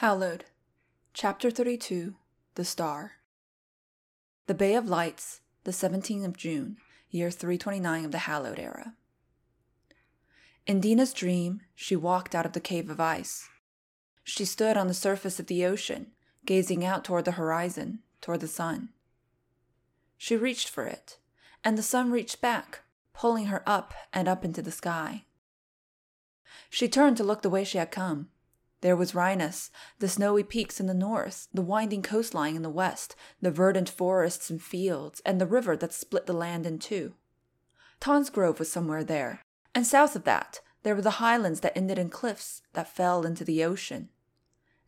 Hallowed, Chapter 32 The Star. The Bay of Lights, the 17th of June, year 329 of the Hallowed Era. In Dina's dream, she walked out of the cave of ice. She stood on the surface of the ocean, gazing out toward the horizon, toward the sun. She reached for it, and the sun reached back, pulling her up and up into the sky. She turned to look the way she had come there was Rhinus, the snowy peaks in the north, the winding coastline in the west, the verdant forests and fields, and the river that split the land in two. Tonsgrove was somewhere there, and south of that, there were the highlands that ended in cliffs that fell into the ocean.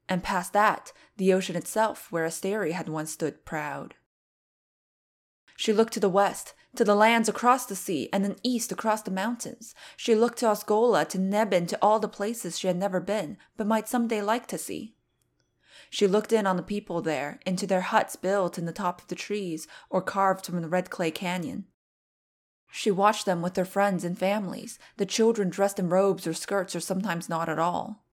And past that, the ocean itself, where Asteri had once stood proud. She looked to the west, to the lands across the sea, and then east across the mountains. She looked to Osgola, to Nebin, to all the places she had never been, but might some day like to see. She looked in on the people there, into their huts built in the top of the trees or carved from the red clay canyon. She watched them with their friends and families, the children dressed in robes or skirts or sometimes not at all.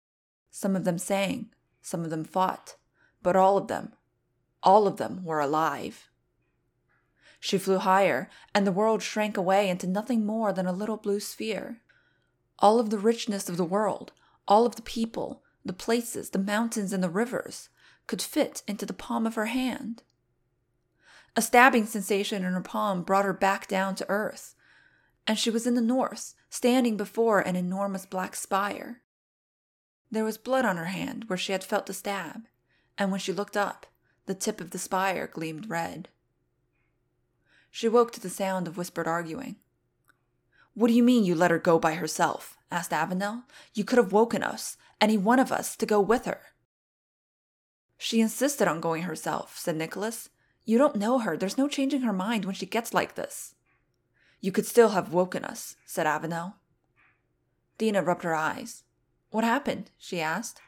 Some of them sang, some of them fought, but all of them, all of them were alive. She flew higher, and the world shrank away into nothing more than a little blue sphere. All of the richness of the world, all of the people, the places, the mountains, and the rivers could fit into the palm of her hand. A stabbing sensation in her palm brought her back down to earth, and she was in the north, standing before an enormous black spire. There was blood on her hand where she had felt the stab, and when she looked up, the tip of the spire gleamed red. She woke to the sound of whispered arguing. What do you mean you let her go by herself? asked Avenel. You could have woken us, any one of us, to go with her. She insisted on going herself, said Nicholas. You don't know her. There's no changing her mind when she gets like this. You could still have woken us, said Avenel. Dina rubbed her eyes. What happened? she asked.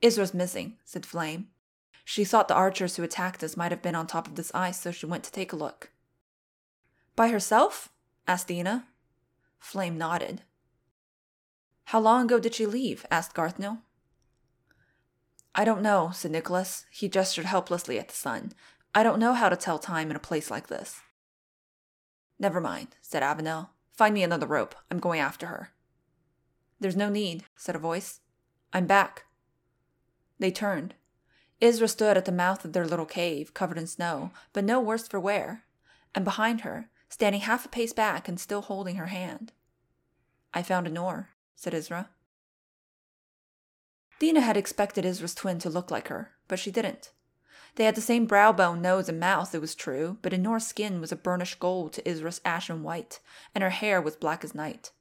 Isra's missing, said Flame. She thought the archers who attacked us might have been on top of this ice, so she went to take a look. By herself? asked Dina. Flame nodded. How long ago did she leave? asked Garthniel. I don't know, said Nicholas. He gestured helplessly at the sun. I don't know how to tell time in a place like this. Never mind, said Avenel. Find me another rope. I'm going after her. There's no need, said a voice. I'm back. They turned. Isra stood at the mouth of their little cave, covered in snow, but no worse for wear, and behind her, standing half a pace back and still holding her hand. I found Enor, said Isra. Dina had expected Isra's twin to look like her, but she didn't. They had the same brow bone, nose, and mouth, it was true, but Enor's skin was a burnished gold to Isra's ashen white, and her hair was black as night.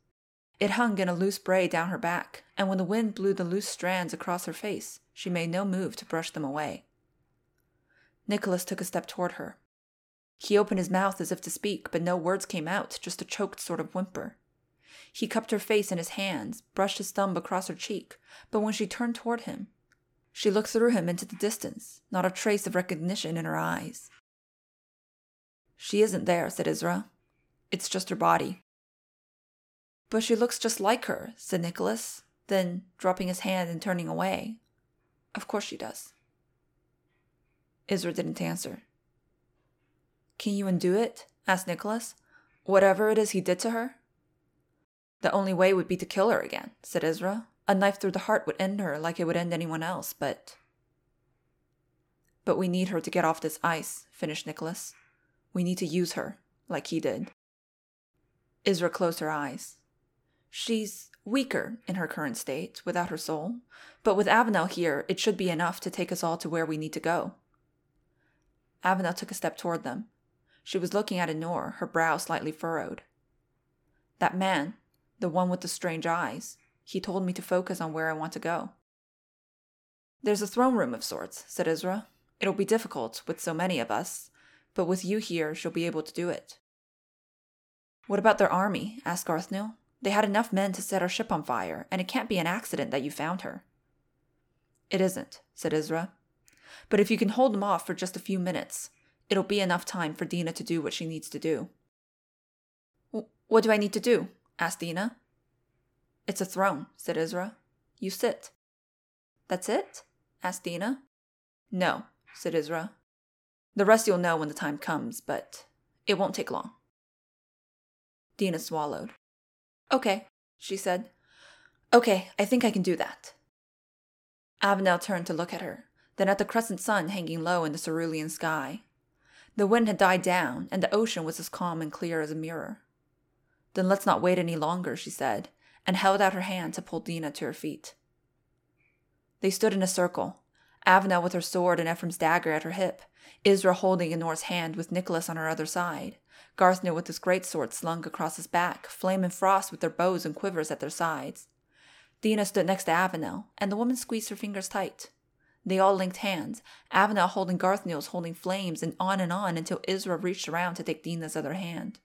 It hung in a loose braid down her back, and when the wind blew the loose strands across her face, she made no move to brush them away. Nicholas took a step toward her. He opened his mouth as if to speak, but no words came out, just a choked sort of whimper. He cupped her face in his hands, brushed his thumb across her cheek, but when she turned toward him, she looked through him into the distance, not a trace of recognition in her eyes. She isn't there, said Isra. It's just her body. But she looks just like her, said Nicholas, then dropping his hand and turning away. Of course she does. Isra didn't answer. Can you undo it? asked Nicholas. Whatever it is he did to her? The only way would be to kill her again, said Isra. A knife through the heart would end her like it would end anyone else, but. But we need her to get off this ice, finished Nicholas. We need to use her, like he did. Isra closed her eyes. She's weaker in her current state, without her soul, but with Avenel here, it should be enough to take us all to where we need to go. Avenel took a step toward them. She was looking at Enor, her brow slightly furrowed. That man, the one with the strange eyes, he told me to focus on where I want to go. There's a throne room of sorts, said Isra. It'll be difficult with so many of us, but with you here, she'll be able to do it. What about their army? asked Garthniel. They had enough men to set our ship on fire, and it can't be an accident that you found her. It isn't, said Isra. But if you can hold them off for just a few minutes, It'll be enough time for Dina to do what she needs to do. What do I need to do? asked Dina. It's a throne, said Isra. You sit. That's it? asked Dina. No, said Isra. The rest you'll know when the time comes, but it won't take long. Dina swallowed. Okay, she said. Okay, I think I can do that. Avenel turned to look at her, then at the crescent sun hanging low in the cerulean sky. The wind had died down, and the ocean was as calm and clear as a mirror. Then let's not wait any longer, she said, and held out her hand to pull Dina to her feet. They stood in a circle, Avenel with her sword and Ephraim's dagger at her hip, Isra holding Enor's hand with Nicholas on her other side, Garthniel with his great sword slung across his back, Flame and Frost with their bows and quivers at their sides. Dina stood next to Avenel, and the woman squeezed her fingers tight. They all linked hands, Avenel holding Garthniel's holding Flame's, and on and on until Isra reached around to take Dina's other hand.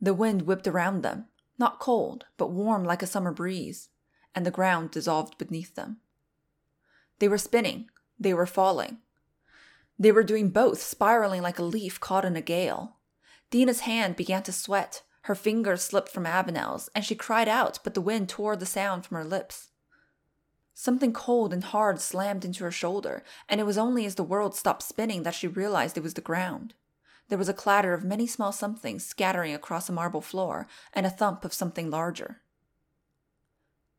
The wind whipped around them, not cold, but warm like a summer breeze, and the ground dissolved beneath them. They were spinning, they were falling. They were doing both, spiraling like a leaf caught in a gale. Dina's hand began to sweat, her fingers slipped from Avenel's, and she cried out, but the wind tore the sound from her lips. Something cold and hard slammed into her shoulder, and it was only as the world stopped spinning that she realized it was the ground. There was a clatter of many small somethings scattering across a marble floor, and a thump of something larger.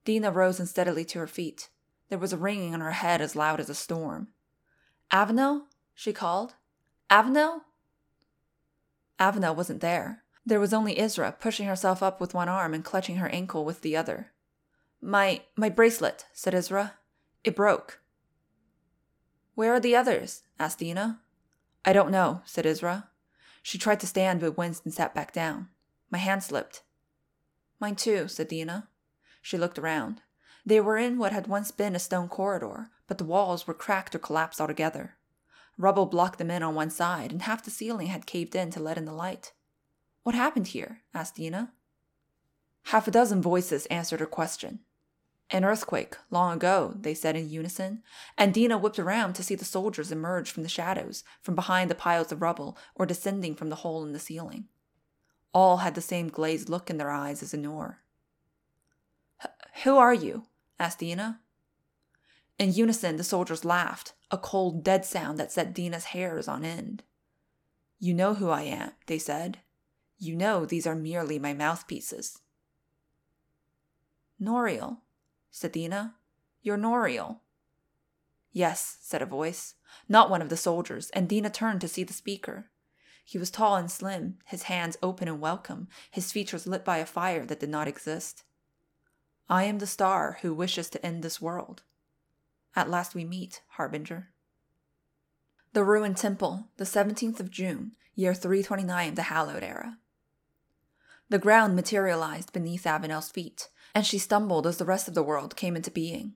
Dina rose unsteadily to her feet. There was a ringing in her head as loud as a storm. Avenel? she called. Avenel? Avenel wasn't there. There was only Isra, pushing herself up with one arm and clutching her ankle with the other. My my bracelet, said Isra. It broke. Where are the others? asked Dina. I don't know, said Isra. She tried to stand but winced and sat back down. My hand slipped. Mine too, said Dina. She looked around. They were in what had once been a stone corridor, but the walls were cracked or collapsed altogether. Rubble blocked them in on one side, and half the ceiling had caved in to let in the light. What happened here? asked Dina. Half a dozen voices answered her question. An earthquake, long ago, they said in unison, and Dina whipped around to see the soldiers emerge from the shadows, from behind the piles of rubble, or descending from the hole in the ceiling. All had the same glazed look in their eyes as Enor. Who are you? asked Dina. In unison, the soldiers laughed, a cold, dead sound that set Dina's hairs on end. You know who I am, they said. You know these are merely my mouthpieces. Noriel, said Dina. You're Noriel. Yes, said a voice, not one of the soldiers, and Dina turned to see the speaker. He was tall and slim, his hands open and welcome, his features lit by a fire that did not exist. I am the star who wishes to end this world. At last we meet, Harbinger. The Ruined Temple, the 17th of June, year 329 of the Hallowed Era. The ground materialized beneath Avenel's feet, and she stumbled as the rest of the world came into being.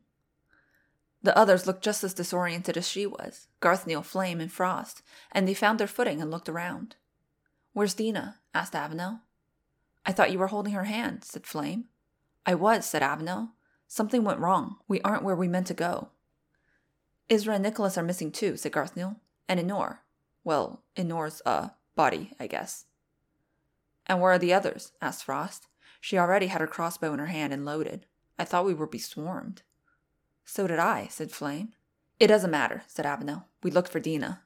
The others looked just as disoriented as she was Garthniel, Flame, and Frost, and they found their footing and looked around. Where's Dina? asked Avenel. I thought you were holding her hand, said Flame. I was, said Avenel. Something went wrong. We aren't where we meant to go. Isra and Nicholas are missing too, said Garthniel. And Enor. Well, Enor's, uh, body, I guess. And where are the others? asked Frost. She already had her crossbow in her hand and loaded. I thought we were beswarmed. So did I, said Flame. It doesn't matter, said Avenel. We looked for Dina.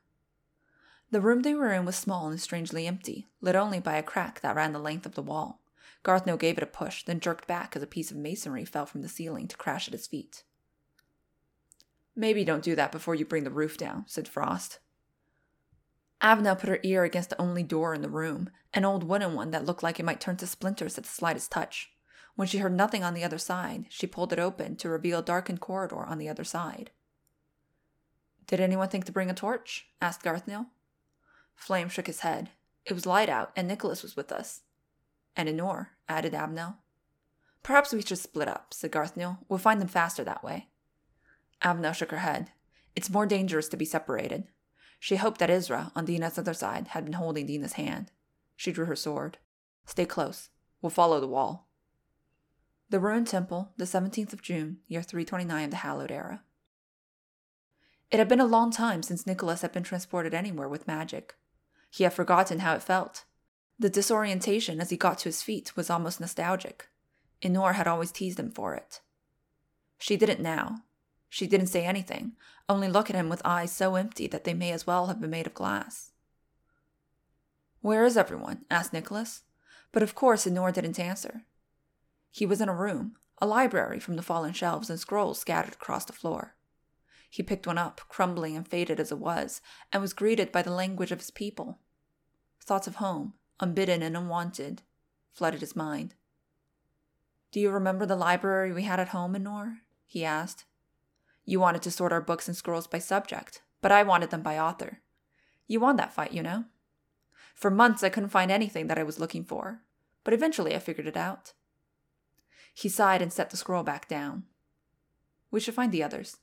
The room they were in was small and strangely empty, lit only by a crack that ran the length of the wall. Garthniel gave it a push, then jerked back as a piece of masonry fell from the ceiling to crash at his feet. Maybe don't do that before you bring the roof down, said Frost. Avenel put her ear against the only door in the room, an old wooden one that looked like it might turn to splinters at the slightest touch. When she heard nothing on the other side, she pulled it open to reveal a darkened corridor on the other side. Did anyone think to bring a torch? asked Garthniel. Flame shook his head. It was light out, and Nicholas was with us. And Enor, added Avenel. Perhaps we should split up, said Garthniel. We'll find them faster that way. Avenel shook her head. It's more dangerous to be separated. She hoped that Isra, on Dina's other side, had been holding Dina's hand. She drew her sword. Stay close. We'll follow the wall. The Ruined Temple, the 17th of June, year 329 of the Hallowed Era. It had been a long time since Nicholas had been transported anywhere with magic. He had forgotten how it felt, the disorientation as he got to his feet was almost nostalgic. Enor had always teased him for it. She didn't now. She didn't say anything, only look at him with eyes so empty that they may as well have been made of glass. Where is everyone? asked Nicholas. But of course Enor didn't answer. He was in a room, a library from the fallen shelves and scrolls scattered across the floor. He picked one up, crumbling and faded as it was, and was greeted by the language of his people. Thoughts of home, unbidden and unwanted, flooded his mind. Do you remember the library we had at home, Enor? he asked. You wanted to sort our books and scrolls by subject, but I wanted them by author. You won that fight, you know. For months I couldn't find anything that I was looking for, but eventually I figured it out. He sighed and set the scroll back down. We should find the others.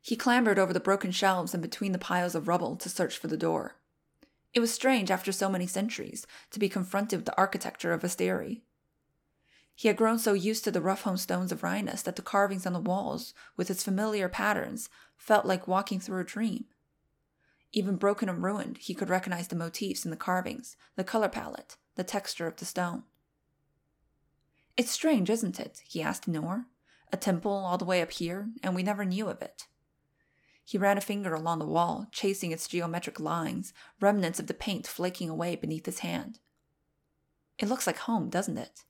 He clambered over the broken shelves and between the piles of rubble to search for the door. It was strange after so many centuries to be confronted with the architecture of Asteri. He had grown so used to the rough hewn stones of Rhinus that the carvings on the walls, with its familiar patterns, felt like walking through a dream. Even broken and ruined, he could recognize the motifs in the carvings, the color palette, the texture of the stone. It's strange, isn't it? he asked Enor. A temple all the way up here, and we never knew of it. He ran a finger along the wall, chasing its geometric lines, remnants of the paint flaking away beneath his hand. It looks like home, doesn't it?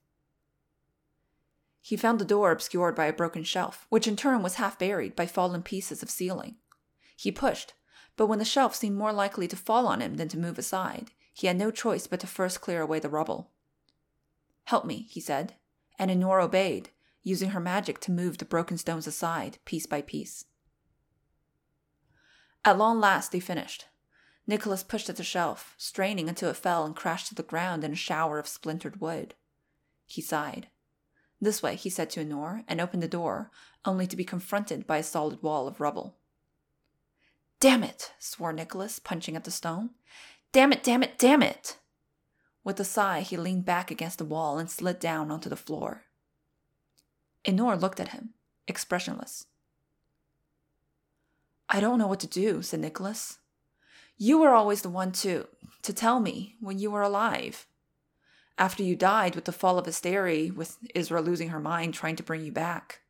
He found the door obscured by a broken shelf, which in turn was half buried by fallen pieces of ceiling. He pushed, but when the shelf seemed more likely to fall on him than to move aside, he had no choice but to first clear away the rubble. Help me, he said, and Enor obeyed, using her magic to move the broken stones aside, piece by piece. At long last they finished. Nicholas pushed at the shelf, straining until it fell and crashed to the ground in a shower of splintered wood. He sighed. This way, he said to Enor, and opened the door, only to be confronted by a solid wall of rubble. Damn it, swore Nicholas, punching at the stone. Damn it, damn it, damn it! With a sigh, he leaned back against the wall and slid down onto the floor. Enor looked at him, expressionless. I don't know what to do, said Nicholas. You were always the one to to tell me when you were alive. After you died with the fall of Asteri, with Isra losing her mind trying to bring you back.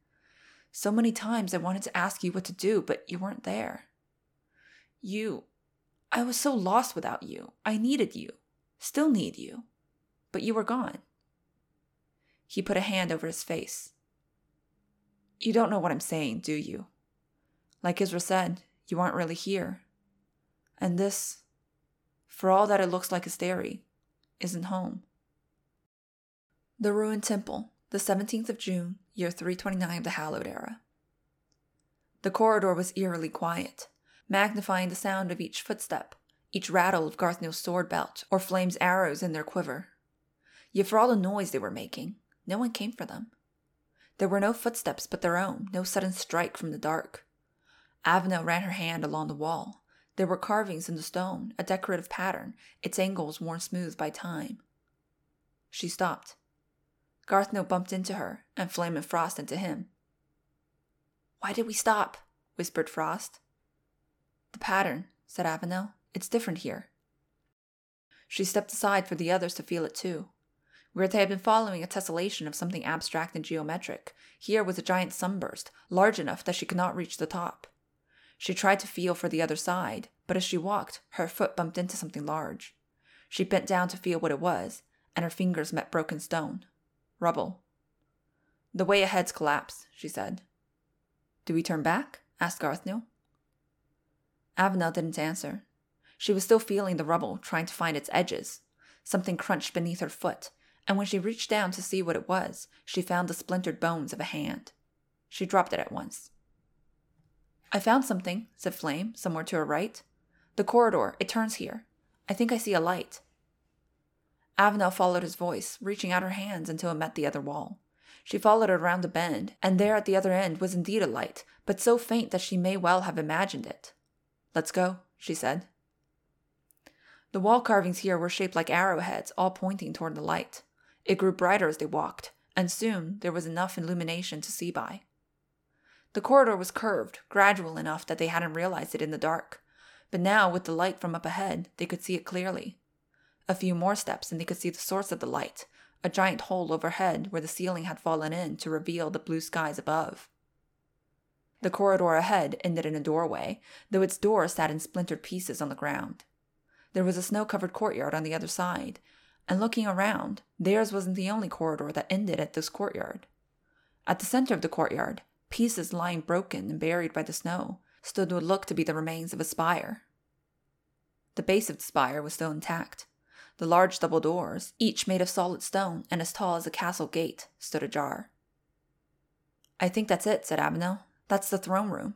So many times I wanted to ask you what to do, but you weren't there. You I was so lost without you. I needed you. Still need you. But you were gone. He put a hand over his face. You don't know what I'm saying, do you? Like Isra said, you aren't really here. And this, for all that it looks like Asteri, isn't home. The Ruined Temple, the 17th of June, year 329 of the Hallowed Era. The corridor was eerily quiet, magnifying the sound of each footstep each rattle of Garthniel's sword belt, or Flame's arrows in their quiver. Yet for all the noise they were making, no one came for them. There were no footsteps but their own, no sudden strike from the dark. Avenel ran her hand along the wall. There were carvings in the stone, a decorative pattern, its angles worn smooth by time. She stopped. Garthniel bumped into her, and Flame and Frost into him. Why did we stop? whispered Frost. The pattern, said Avenel. It's different here. She stepped aside for the others to feel it too. Where they had been following a tessellation of something abstract and geometric, here was a giant sunburst, large enough that she could not reach the top. She tried to feel for the other side, but as she walked, her foot bumped into something large. She bent down to feel what it was, and her fingers met broken stone. Rubble. The way ahead's collapsed, she said. Do we turn back? asked Garthniel. Avenel didn't answer. She was still feeling the rubble, trying to find its edges. Something crunched beneath her foot, and when she reached down to see what it was, she found the splintered bones of a hand. She dropped it at once. I found something, said Flame, somewhere to her right. The corridor, it turns here. I think I see a light. Avenel followed his voice, reaching out her hands until it met the other wall. She followed it around a bend, and there at the other end was indeed a light, but so faint that she may well have imagined it. Let's go, she said. The wall carvings here were shaped like arrowheads, all pointing toward the light. It grew brighter as they walked, and soon there was enough illumination to see by. The corridor was curved, gradual enough that they hadn't realized it in the dark, but now, with the light from up ahead, they could see it clearly. A few more steps and they could see the source of the light, a giant hole overhead where the ceiling had fallen in to reveal the blue skies above. The corridor ahead ended in a doorway, though its door sat in splintered pieces on the ground. There was a snow covered courtyard on the other side, and looking around, theirs wasn't the only corridor that ended at this courtyard. At the center of the courtyard, pieces lying broken and buried by the snow, stood what looked to be the remains of a spire. The base of the spire was still intact. The large double doors, each made of solid stone and as tall as a castle gate, stood ajar. I think that's it, said Avenel. That's the throne room.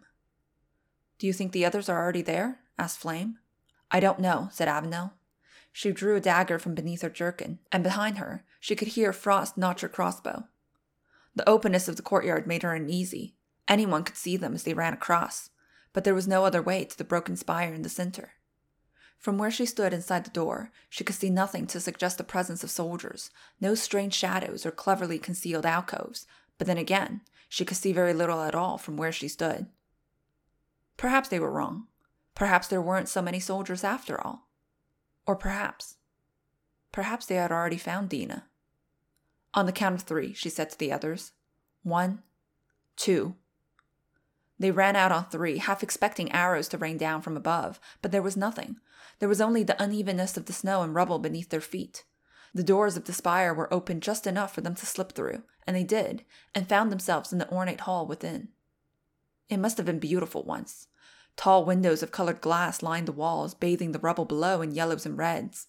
Do you think the others are already there? asked Flame. I don't know, said Avenel. She drew a dagger from beneath her jerkin, and behind her she could hear Frost notch her crossbow. The openness of the courtyard made her uneasy. Anyone could see them as they ran across, but there was no other way to the broken spire in the center. From where she stood inside the door, she could see nothing to suggest the presence of soldiers, no strange shadows or cleverly concealed alcoves, but then again, she could see very little at all from where she stood. Perhaps they were wrong. Perhaps there weren't so many soldiers after all. Or perhaps, perhaps they had already found Dina. On the count of three, she said to the others. One, two. They ran out on three, half expecting arrows to rain down from above, but there was nothing. There was only the unevenness of the snow and rubble beneath their feet. The doors of the spire were open just enough for them to slip through, and they did, and found themselves in the ornate hall within. It must have been beautiful once. Tall windows of colored glass lined the walls, bathing the rubble below in yellows and reds.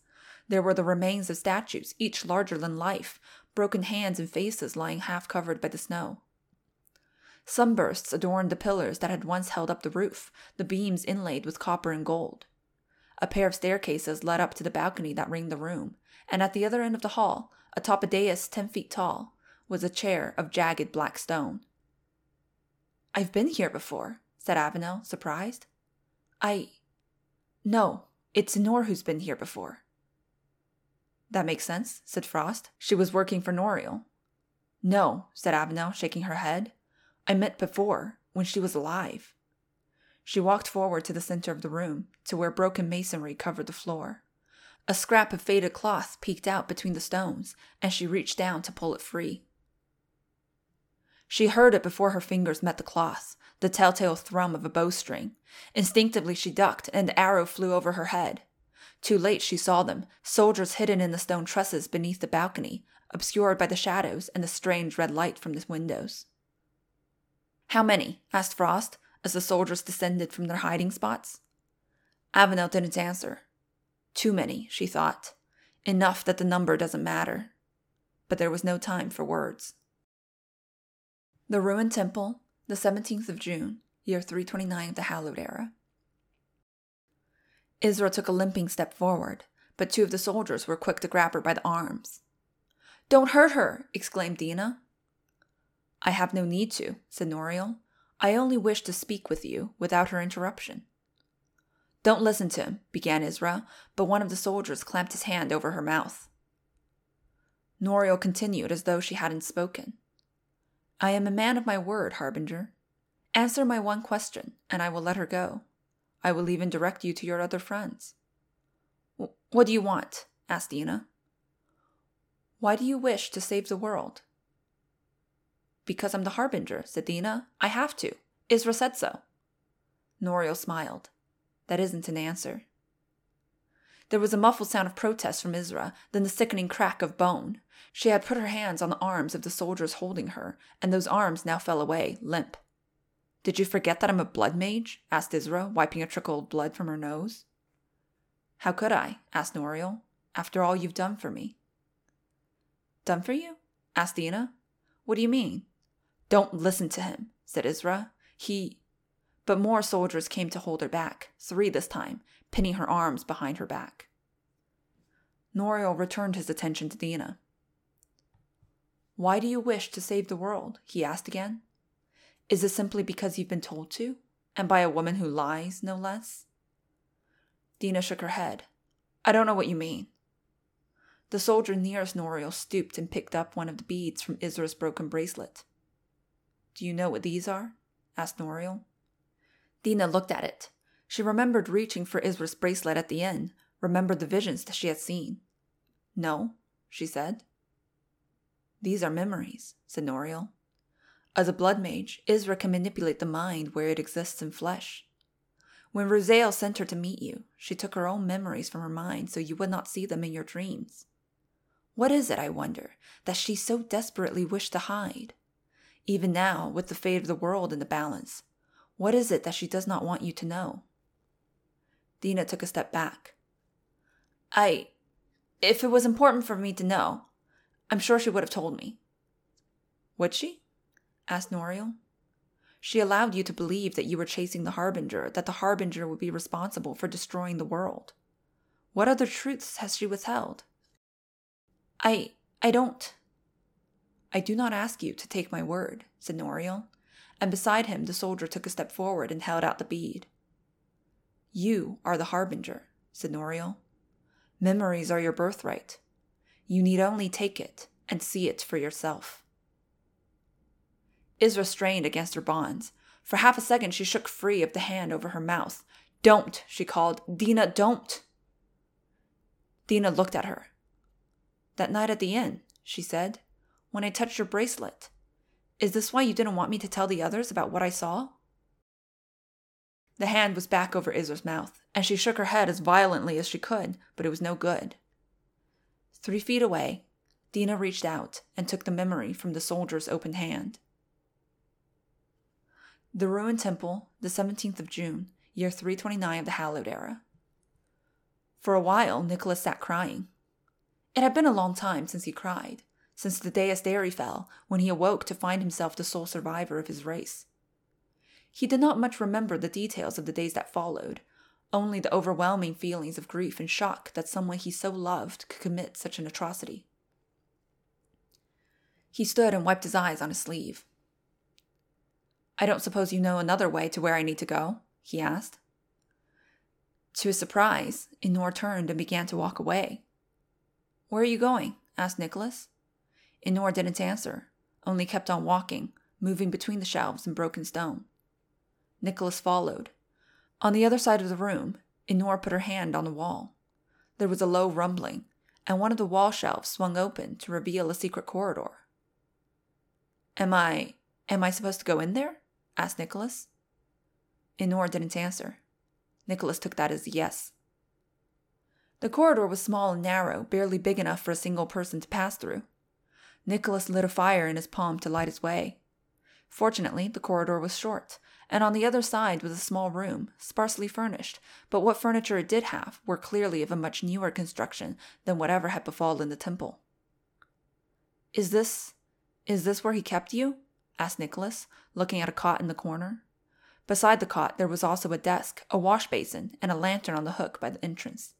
There were the remains of statues, each larger than life, broken hands and faces lying half covered by the snow. Sunbursts adorned the pillars that had once held up the roof, the beams inlaid with copper and gold. A pair of staircases led up to the balcony that ringed the room, and at the other end of the hall, atop a dais ten feet tall, was a chair of jagged black stone. I've been here before, said Avenel, surprised. I. No, it's Nor who's been here before. That makes sense, said Frost. She was working for Noriel. No, said Avenel, shaking her head. I met before, when she was alive. She walked forward to the center of the room, to where broken masonry covered the floor. A scrap of faded cloth peeked out between the stones, and she reached down to pull it free. She heard it before her fingers met the cloth, the telltale thrum of a bowstring. Instinctively she ducked, and the arrow flew over her head. Too late she saw them, soldiers hidden in the stone trusses beneath the balcony, obscured by the shadows and the strange red light from the windows. How many? asked Frost, as the soldiers descended from their hiding spots. Avenel didn't answer. Too many, she thought. Enough that the number doesn't matter. But there was no time for words. The Ruined Temple, the 17th of June, year 329 of the Hallowed Era. Isra took a limping step forward, but two of the soldiers were quick to grab her by the arms. Don't hurt her! exclaimed Dina. I have no need to, said Noriel. I only wish to speak with you without her interruption. Don't listen to him, began Isra, but one of the soldiers clamped his hand over her mouth. Noriel continued as though she hadn't spoken. I am a man of my word, Harbinger. Answer my one question, and I will let her go. I will even direct you to your other friends. What do you want? asked Dina. Why do you wish to save the world? Because I'm the Harbinger, said Dina. I have to. Isra said so. Noriel smiled. That isn't an answer. There was a muffled sound of protest from Isra, then the sickening crack of bone. She had put her hands on the arms of the soldiers holding her, and those arms now fell away, limp. Did you forget that I'm a blood mage? asked Isra, wiping a trickle of blood from her nose. How could I? asked Noriel. After all you've done for me. Done for you? asked Dina. What do you mean? Don't listen to him, said Isra. He. But more soldiers came to hold her back, three this time, pinning her arms behind her back. Noriel returned his attention to Dina. Why do you wish to save the world? he asked again. Is it simply because you've been told to? And by a woman who lies, no less? Dina shook her head. I don't know what you mean. The soldier nearest Noriel stooped and picked up one of the beads from Isra's broken bracelet. Do you know what these are? asked Noriel. Dina looked at it. She remembered reaching for Isra's bracelet at the inn, remembered the visions that she had seen. No, she said. These are memories, said Noriel. As a blood mage, Isra can manipulate the mind where it exists in flesh. When Rosael sent her to meet you, she took her own memories from her mind so you would not see them in your dreams. What is it, I wonder, that she so desperately wished to hide? Even now, with the fate of the world in the balance, what is it that she does not want you to know? Dina took a step back. I. If it was important for me to know, I'm sure she would have told me. Would she? asked Noriel. She allowed you to believe that you were chasing the Harbinger, that the Harbinger would be responsible for destroying the world. What other truths has she withheld? I. I don't. I do not ask you to take my word, said Noriel, and beside him the soldier took a step forward and held out the bead. You are the Harbinger, said Noriel. Memories are your birthright. You need only take it and see it for yourself. Isra strained against her bonds. For half a second, she shook free of the hand over her mouth. Don't, she called. Dina, don't. Dina looked at her. That night at the inn, she said, when I touched your bracelet. Is this why you didn't want me to tell the others about what I saw? The hand was back over Isra's mouth, and she shook her head as violently as she could, but it was no good. Three feet away, Dina reached out and took the memory from the soldier's open hand. The Ruined Temple, the 17th of June, year 329 of the Hallowed Era. For a while, Nicholas sat crying. It had been a long time since he cried, since the day Asteri fell, when he awoke to find himself the sole survivor of his race. He did not much remember the details of the days that followed, only the overwhelming feelings of grief and shock that someone he so loved could commit such an atrocity. He stood and wiped his eyes on his sleeve. I don't suppose you know another way to where I need to go? he asked. To his surprise, Enor turned and began to walk away. Where are you going? asked Nicholas. Enor didn't answer, only kept on walking, moving between the shelves and broken stone. Nicholas followed. On the other side of the room, Enor put her hand on the wall. There was a low rumbling, and one of the wall shelves swung open to reveal a secret corridor. Am I. am I supposed to go in there? asked Nicholas. Enor didn't answer. Nicholas took that as a yes. The corridor was small and narrow, barely big enough for a single person to pass through. Nicholas lit a fire in his palm to light his way. Fortunately, the corridor was short, and on the other side was a small room, sparsely furnished, but what furniture it did have were clearly of a much newer construction than whatever had befallen the temple. Is this. is this where he kept you? asked Nicholas, looking at a cot in the corner. Beside the cot there was also a desk, a wash basin, and a lantern on the hook by the entrance.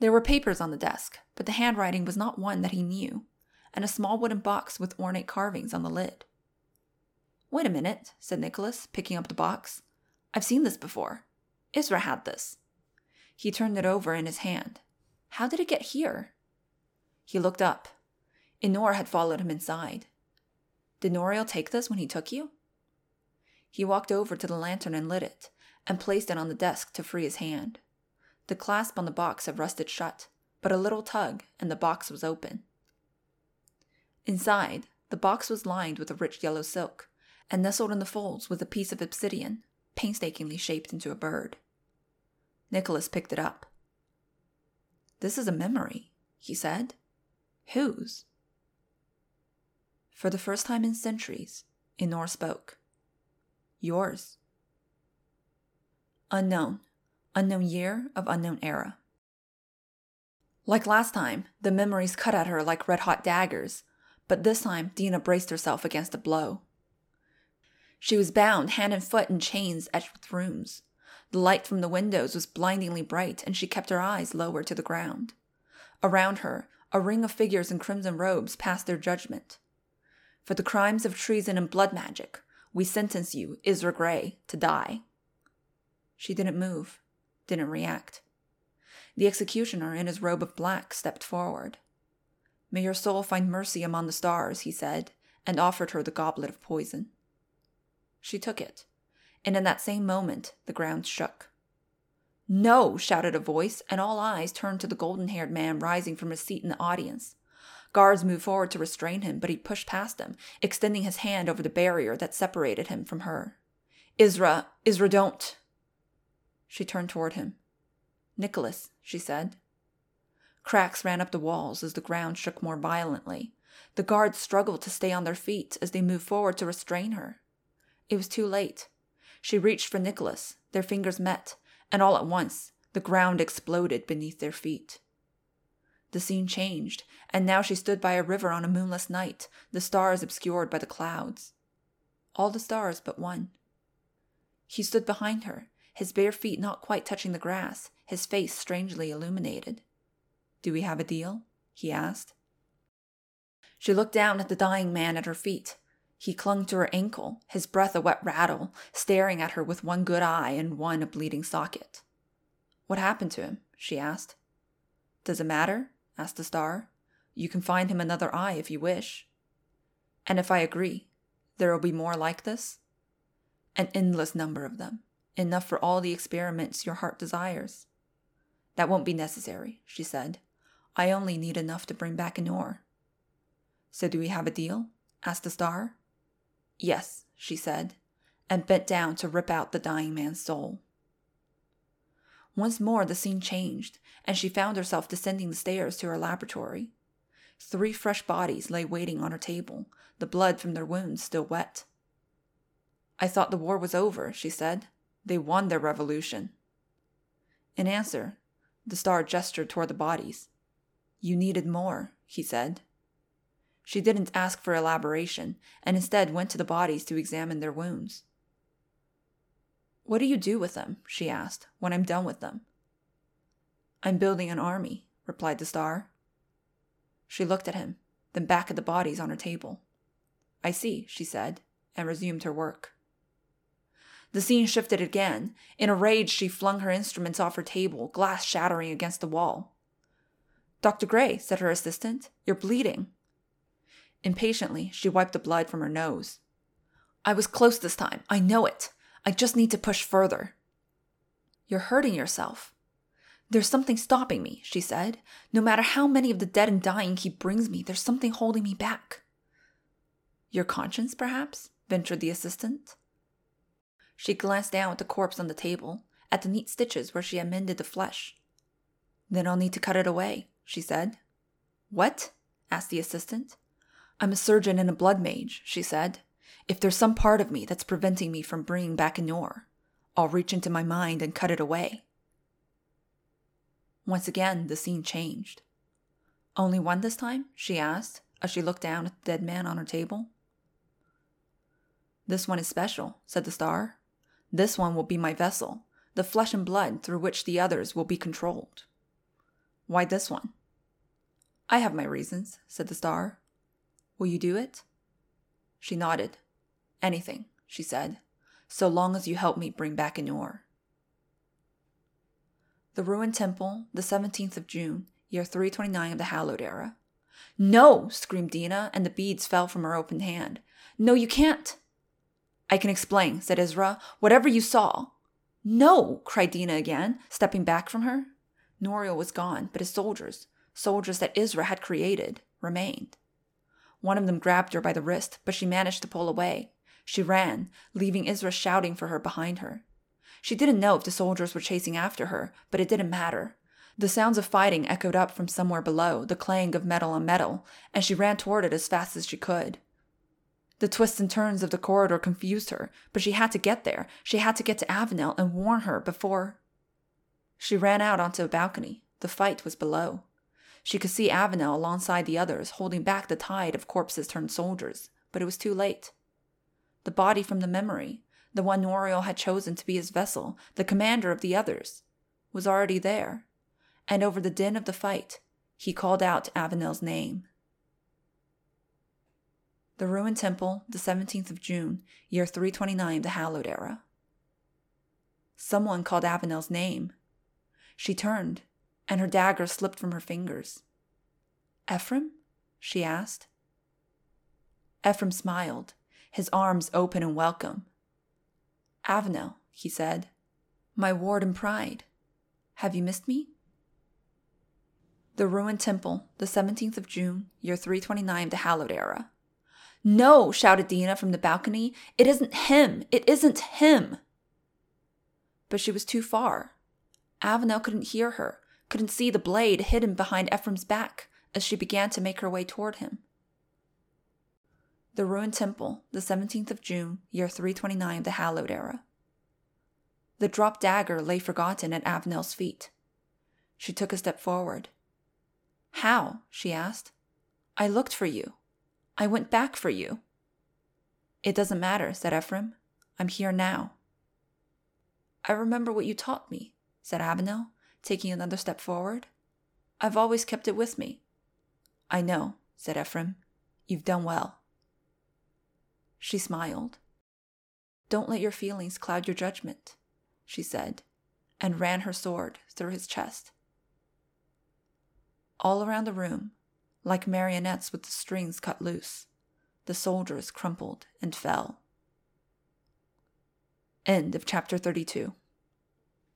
There were papers on the desk, but the handwriting was not one that he knew, and a small wooden box with ornate carvings on the lid. Wait a minute, said Nicholas, picking up the box. I've seen this before. Isra had this. He turned it over in his hand. How did it get here? He looked up. Enor had followed him inside. Did Noriel take this when he took you? He walked over to the lantern and lit it, and placed it on the desk to free his hand. The clasp on the box had rusted shut, but a little tug, and the box was open. Inside, the box was lined with a rich yellow silk, and nestled in the folds was a piece of obsidian, painstakingly shaped into a bird. Nicholas picked it up. This is a memory, he said. Whose? For the first time in centuries, Enor spoke. Yours. Unknown. Unknown year of unknown era. Like last time, the memories cut at her like red hot daggers, but this time Dina braced herself against a blow. She was bound hand and foot in chains etched with runes. The light from the windows was blindingly bright, and she kept her eyes lower to the ground. Around her, a ring of figures in crimson robes passed their judgment. For the crimes of treason and blood magic, we sentence you, Isra Gray, to die. She didn't move, didn't react. The executioner in his robe of black stepped forward. May your soul find mercy among the stars, he said, and offered her the goblet of poison. She took it, and in that same moment the ground shook. No! shouted a voice, and all eyes turned to the golden haired man rising from his seat in the audience. Guards moved forward to restrain him, but he pushed past them, extending his hand over the barrier that separated him from her. Isra, Isra, don't. She turned toward him. Nicholas, she said. Cracks ran up the walls as the ground shook more violently. The guards struggled to stay on their feet as they moved forward to restrain her. It was too late. She reached for Nicholas. Their fingers met, and all at once, the ground exploded beneath their feet. The scene changed, and now she stood by a river on a moonless night, the stars obscured by the clouds. All the stars but one. He stood behind her, his bare feet not quite touching the grass, his face strangely illuminated. Do we have a deal? he asked. She looked down at the dying man at her feet. He clung to her ankle, his breath a wet rattle, staring at her with one good eye and one a bleeding socket. What happened to him? she asked. Does it matter? asked the star. You can find him another eye if you wish. And if I agree, there will be more like this? An endless number of them, enough for all the experiments your heart desires. That won't be necessary, she said. I only need enough to bring back Enor. So do we have a deal? asked the star. Yes, she said, and bent down to rip out the dying man's soul. Once more the scene changed, and she found herself descending the stairs to her laboratory. Three fresh bodies lay waiting on her table, the blood from their wounds still wet. I thought the war was over, she said. They won their revolution. In answer, the star gestured toward the bodies. You needed more, he said. She didn't ask for elaboration, and instead went to the bodies to examine their wounds. What do you do with them? she asked, when I'm done with them. I'm building an army, replied the star. She looked at him, then back at the bodies on her table. I see, she said, and resumed her work. The scene shifted again. In a rage, she flung her instruments off her table, glass shattering against the wall. Dr. Gray, said her assistant, you're bleeding. Impatiently, she wiped the blood from her nose. I was close this time. I know it. I just need to push further. You're hurting yourself. There's something stopping me, she said. No matter how many of the dead and dying he brings me, there's something holding me back. Your conscience, perhaps? ventured the assistant. She glanced down at the corpse on the table, at the neat stitches where she had mended the flesh. Then I'll need to cut it away, she said. What? asked the assistant. I'm a surgeon and a blood mage, she said. If there's some part of me that's preventing me from bringing back Enor, I'll reach into my mind and cut it away. Once again, the scene changed. Only one this time? she asked as she looked down at the dead man on her table. This one is special, said the star. This one will be my vessel, the flesh and blood through which the others will be controlled. Why this one? I have my reasons, said the star. Will you do it? She nodded. Anything, she said, so long as you help me bring back Enor. The ruined temple, the 17th of June, year 329 of the Hallowed Era. No! screamed Dina, and the beads fell from her open hand. No, you can't! I can explain, said Isra. Whatever you saw. No! cried Dina again, stepping back from her. Noriel was gone, but his soldiers, soldiers that Isra had created, remained. One of them grabbed her by the wrist, but she managed to pull away. She ran, leaving Isra shouting for her behind her. She didn't know if the soldiers were chasing after her, but it didn't matter. The sounds of fighting echoed up from somewhere below, the clang of metal on metal, and she ran toward it as fast as she could. The twists and turns of the corridor confused her, but she had to get there. She had to get to Avenel and warn her before. She ran out onto a balcony. The fight was below. She could see Avenel alongside the others, holding back the tide of corpses turned soldiers, but it was too late. The body from the memory, the one Noriel had chosen to be his vessel, the commander of the others, was already there, and over the din of the fight, he called out Avenel's name. The ruined temple, the 17th of June, year 329 the Hallowed Era. Someone called Avenel's name. She turned and her dagger slipped from her fingers. Ephraim? she asked. Ephraim smiled, his arms open and welcome. Avenel, he said, my ward and pride. Have you missed me? The ruined temple, the 17th of June, year 329 of the hallowed era. No, shouted Dina from the balcony. It isn't him. It isn't him. But she was too far. Avenel couldn't hear her, couldn't see the blade hidden behind Ephraim's back as she began to make her way toward him. The ruined temple, the 17th of June, year 329 of the hallowed era. The dropped dagger lay forgotten at Avenel's feet. She took a step forward. How? she asked. I looked for you. I went back for you. It doesn't matter, said Ephraim. I'm here now. I remember what you taught me, said Avenel, taking another step forward. I've always kept it with me. I know, said Ephraim. You've done well. She smiled. Don't let your feelings cloud your judgment, she said, and ran her sword through his chest. All around the room, like marionettes with the strings cut loose, the soldiers crumpled and fell. End of chapter 32.